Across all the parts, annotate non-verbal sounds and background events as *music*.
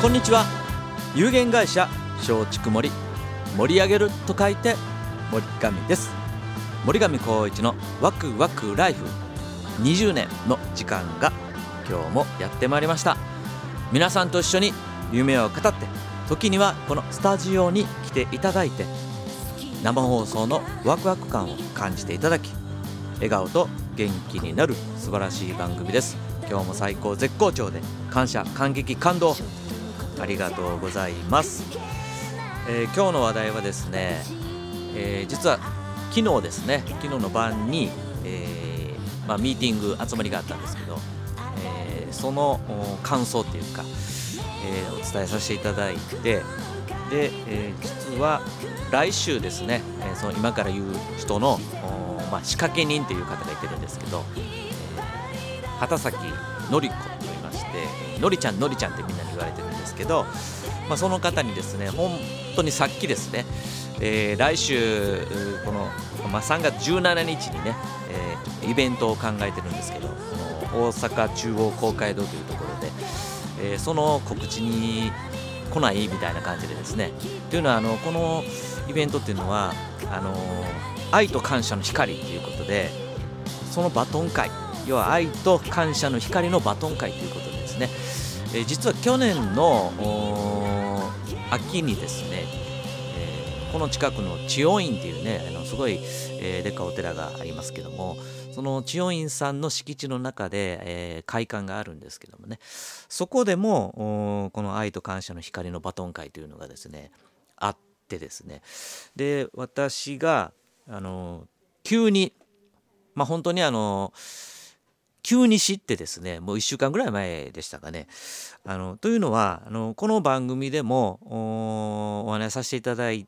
こんにちは。有限会社松竹森。盛り上げると書いて森上です。森上光一のワクワクライフ。20年の時間が今日もやってまいりました。皆さんと一緒に夢を語って時にはこのスタジオに来ていただいて生放送のワクワク感を感じていただき笑顔と元気になる素晴らしい番組です。今日も最高絶好調で感謝感激感動。ありがとうございます、えー、今日の話題はですね、えー、実は昨日ですね昨日の晩に、えー、まあ、ミーティング集まりがあったんですけど、えその感想っていうか、えお伝えさせていただいてで、え実は来週ですね、えその今から言う人の、まあ、仕掛け人という方がいてるんですけど、え畑崎典子と言いましてのりちゃんのりちゃんってみんなに言われてるんですけど、まあ、その方にですね本当にさっきですね、えー、来週この、まあ、3月17日にね、えー、イベントを考えてるんですけどこの大阪中央公会堂というところで、えー、その告知に来ないみたいな感じでですねというのはあのこのイベントっていうのはあの愛と感謝の光ということでそのバトン会要は愛と感謝の光のバトン会ということでですね、え、実は去年の秋にですね、えー、この近くの千代院っていうねあのすごい、えー、でかお寺がありますけどもその千代院さんの敷地の中で、えー、会館があるんですけどもねそこでもこの愛と感謝の光のバトン会というのがですねあってですねで私があの急にまあ本当にあの急に知ってですねもう1週間ぐらい前でしたかね。あのというのはあのこの番組でもお話しさせていただい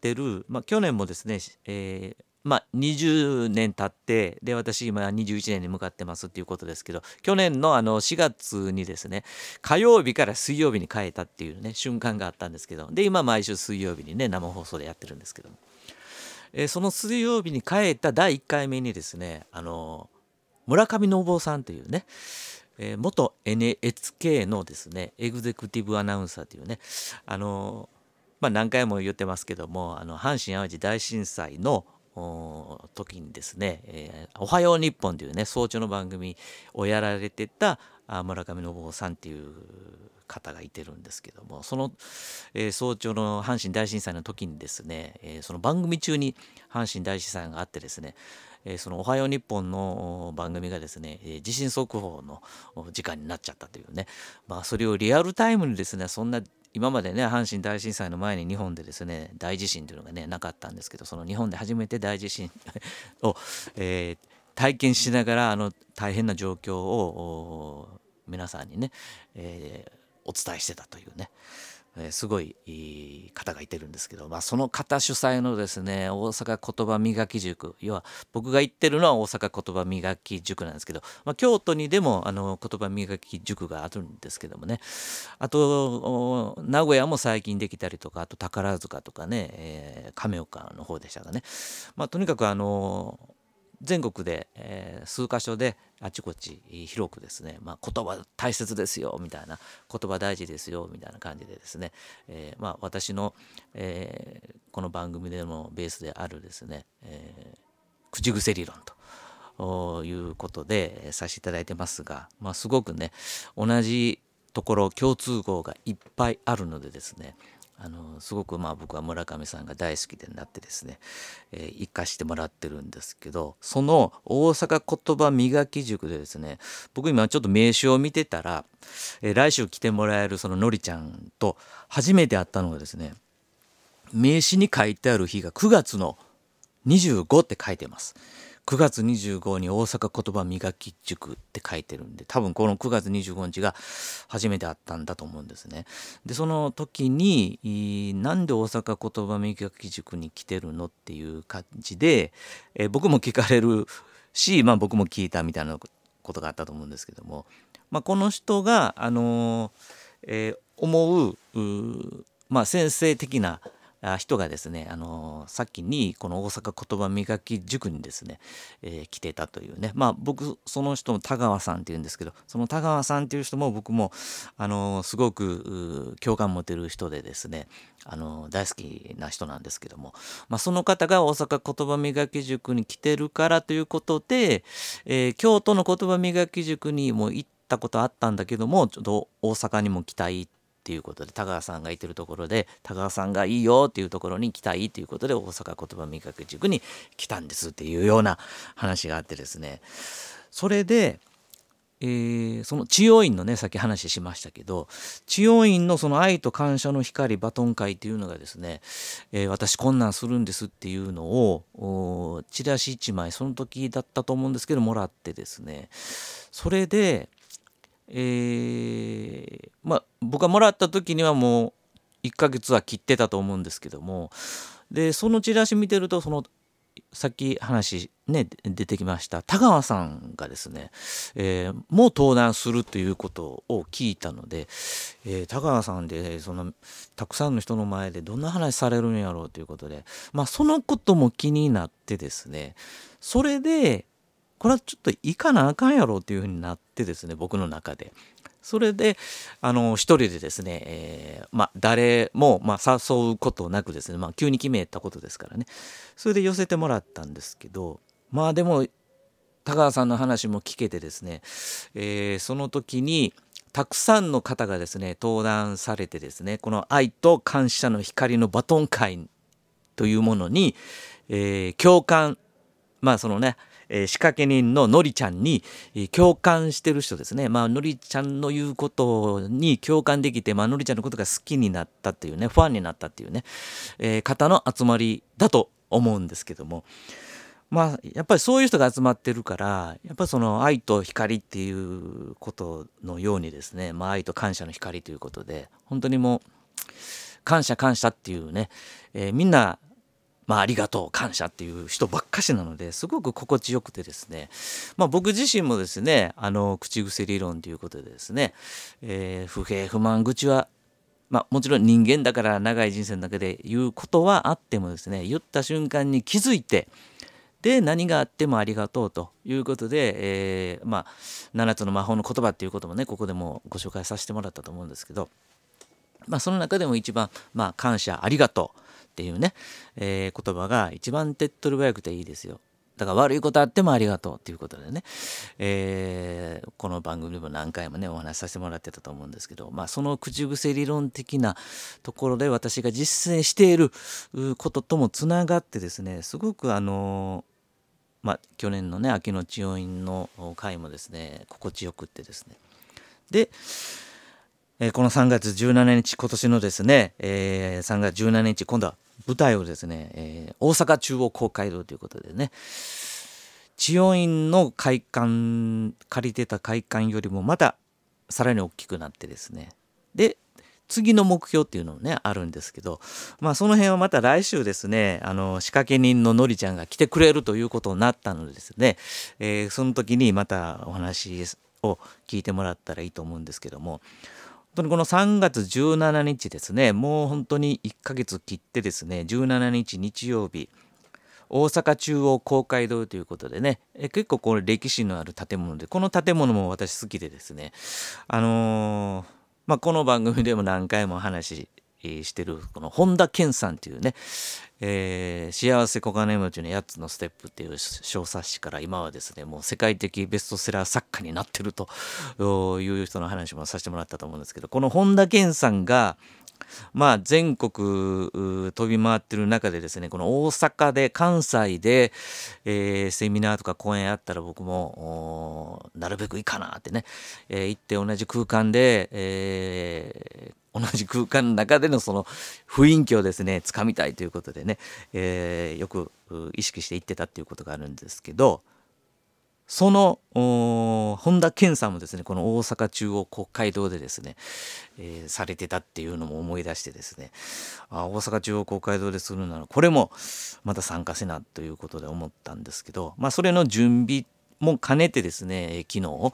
てる、まあ、去年もですね、えーまあ、20年経ってで私今21年に向かってますっていうことですけど去年のあの4月にですね火曜日から水曜日に変えたっていうね瞬間があったんですけどで今毎週水曜日にね生放送でやってるんですけども、えー、その水曜日に変えた第1回目にですねあの村上信夫さんというね、えー、元 NHK のですねエグゼクティブアナウンサーというねあのまあ、何回も言ってますけどもあの阪神・淡路大震災の時にですね、えー、おはよう日本というね早朝の番組をやられてた村上信夫さんっていう方がいてるんですけどもその、えー、早朝の阪神大震災の時にですね、えー、その番組中に阪神大震災があってですねえ、その「おはよう日本」の番組がですね、え、地震速報の時間になっちゃったというね、まあ、それをリアルタイムにですねそんな今までね阪神大震災の前に日本でですね大地震というのがねなかったんですけどその日本で初めて大地震 *laughs* を、えー、体験しながらあの大変な状況を皆さんにね、えー、お伝えしてたというね、すごい方がいてるんですけど、まあ、その方主催のですね大阪言葉磨き塾要は僕が行ってるのは大阪言葉磨き塾なんですけど、まあ、京都にでもあの言葉磨き塾があるんですけどもね。あと名古屋も最近できたりとかあと宝塚とかね、えー、亀岡の方でしたかね、まあ、とにかくあの全国で、えー、数箇所であちこち広くですね、まあ、言葉大切ですよみたいな言葉大事ですよみたいな感じでですね、えー、まあ、私の、えー、この番組でのベースであるですね、え口癖理論ということでさせていただいてますが、まあ、すごくね同じところ共通項がいっぱいあるのでですねあのすごくまあ僕は村上さんが大好きでなってですね、えー、行かしてもらってるんですけどその大阪言葉磨き塾でですね僕今ちょっと名刺を見てたら、えー、来週来てもらえるそののりちゃんと初めて会ったのがですね名刺に書いてある日が9月の25って書いてます。9月25に大阪言葉磨き塾って書いてるんで多分この9月25日が初めて会ったんだと思うんですね。でその時になんで大阪言葉磨き塾に来てるのっていう感じで、え僕も聞かれるし、まあ、僕も聞いたみたいなことがあったと思うんですけども、まあ、この人が、あのー、えー、思うまあ、先生的な人がですね、あの先にこの大阪言葉磨き塾にですね、えー、来てたというね。まあ僕その人も田川さんっていうんですけどその田川さんっていう人も僕もあのすごく共感持てる人でですねあの大好きな人なんですけども、まあ、その方が大阪言葉磨き塾に来てるからということで、えー、京都の言葉磨き塾にも行ったことあったんだけどもちょっと大阪にも来たいってっていうことで田川さんがいてるところで田川さんがいいよっていうところに来たいということで大阪言葉味覚塾に来たんですっていうような話があってですね。それで、えー、その治療院のねさっき話しましたけど治療院のその愛と感謝の光バトン会っていうのがですね、えー、私こんなんするんですっていうのをチラシ1枚その時だったと思うんですけどもらってですね。それでえー、まあ僕がもらった時にはもう1ヶ月は切ってたと思うんですけどもでそのチラシ見てるとそのさっき話ね出てきました田川さんがですね、えー、もう登壇するということを聞いたので、えー、田川さんでそのたくさんの人の前でどんな話されるんやろうということでまあそのことも気になってですねそれでこれはちょっと行かなあかんやろっていうふうになってですね僕の中で。それであの一人でですね、えー、まあ、誰も、ま、誘うことなくですね、ま、急に決めたことですからねそれで寄せてもらったんですけどまあでも田川さんの話も聞けてですね、えー、その時にたくさんの方がですね登壇されてですねこの愛と感謝の光のバトン会というものに、えー、共感まあそのねえー、仕掛け人ののりちゃんに共感してる人ですね。まあ、のりちゃんの言うことに共感できて、まあ、のりちゃんのことが好きになったっていうね、ファンになったっていうね、えー、方の集まりだと思うんですけども。まあ、やっぱりそういう人が集まってるからやっぱその愛と光っていうことのようにですね、まあ、愛と感謝の光ということで本当にもう感謝感謝っていうね、えー、みんなまあ、ありがとう感謝っていう人ばっかしなのですごく心地よくてですね、まあ、僕自身もですねあの口癖理論ということでですね、えー、不平不満愚痴はまあ、もちろん人間だから長い人生の中で言うことはあってもですね言った瞬間に気づいてで何があってもありがとうということで、えー、まあ7つの魔法の言葉っていうこともねここでもご紹介させてもらったと思うんですけど、まあ、その中でも一番、まあ、感謝ありがとうっていうね、えー、言葉が一番手っ取り早くていいですよ。だから悪いことあってもありがとうっていうことでね、えー、この番組でも何回もねお話しさせてもらってたと思うんですけど、まあ、その口癖理論的なところで私が実践していることともつながってですねすごくあのまあ、去年のね秋の治療院の回もですね心地よくってですねでえー、この3月17日今年のですね、えー、3月17日今度は舞台をですね、えー、大阪中央公会堂ということでね治療院の会館借りてた会館よりもまたさらに大きくなってですね。で次の目標っていうのもねあるんですけどまあその辺はまた来週ですねあの仕掛け人ののりちゃんが来てくれるということになったのでですね、えー、その時にまたお話を聞いてもらったらいいと思うんですけども。当にこの3月17日ですね。もう本当に1ヶ月切ってですね。17日日曜日。大阪中央公会堂ということでね。え結構これ歴史のある建物でこの建物も私好きでですね。あのー、まあ、この番組でも何回も話してるこの本田健さんっていうね、えー、幸せ小金持ちの8つのステップっていう小冊子から今はですねもう世界的ベストセラー作家になってるという人の話もさせてもらったと思うんですけどこの本田健さんがまあ全国飛び回ってる中でですねこの大阪で関西で、えー、セミナーとか講演あったら僕もなるべくいいかなってね、えー、行って同じ空間で、えー、同じ空間の中でのその雰囲気をですねつかみたいということでね、えー、よく意識して行ってたっていうことがあるんですけどその本田健さんもですねこの大阪中央国会堂でですね、えー、されてたっていうのも思い出してですねあ大阪中央国会堂でするならこれもまた参加せなということで思ったんですけどまあそれの準備も兼ねてですね昨日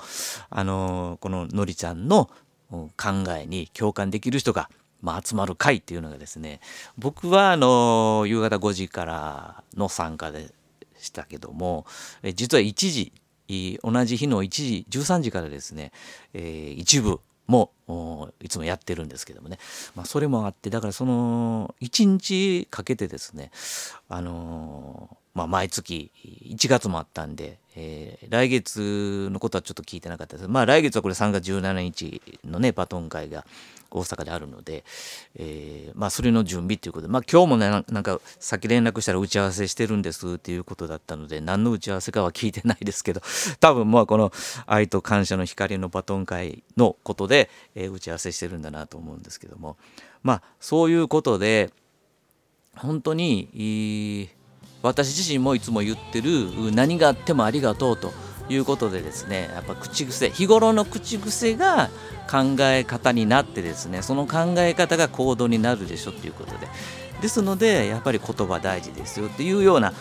あのこののりちゃんの考えに共感できる人がまあ、集まる会っていうのがですね僕はあの夕方5時からの参加でしたけども実は1時同じ日の1時13時からですね、えー、一部もいつもやってるんですけどもね、まあ、それもあってだからその1日かけてですねあのー、まあ、毎月1月もあったんで、えー、来月のことはちょっと聞いてなかったです。まあ来月はこれ3月17日のねバトン会が大阪であるので、えー、まあそれの準備ということで、まあ、今日もねなんかさっき連絡したら打ち合わせしてるんですっていうことだったので何の打ち合わせかは聞いてないですけど *laughs* 多分まあこの愛と感謝の光のバトン会のことで、えー、打ち合わせしてるんだなと思うんですけども。まあそういうことで本当にいい私自身もいつも言ってる何があってもありがとうということでですねやっぱ口癖日頃の口癖が考え方になってですねその考え方が行動になるでしょっていうことで。ですのでやっぱり言葉大事ですよっていうような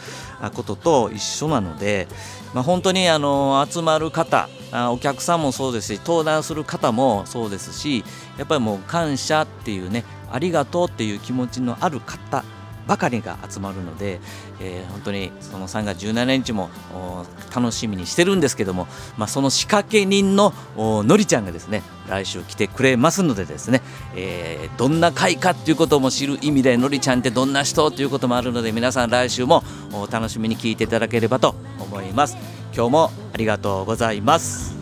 ことと一緒なので、まあ、本当にあの集まる方お客さんもそうですし登壇する方もそうですしやっぱりもう感謝っていうねありがとうっていう気持ちのある方ばかりが集まるので、えー、本当にその3月17日も楽しみにしてるんですけども、まあ、その仕掛け人ののりちゃんがですね来週来てくれますのでですね、えー、どんな会かっていうことも知る意味でのりちゃんってどんな人ということもあるので皆さん来週も楽しみに聞いていただければと思います。今日もありがとうございます。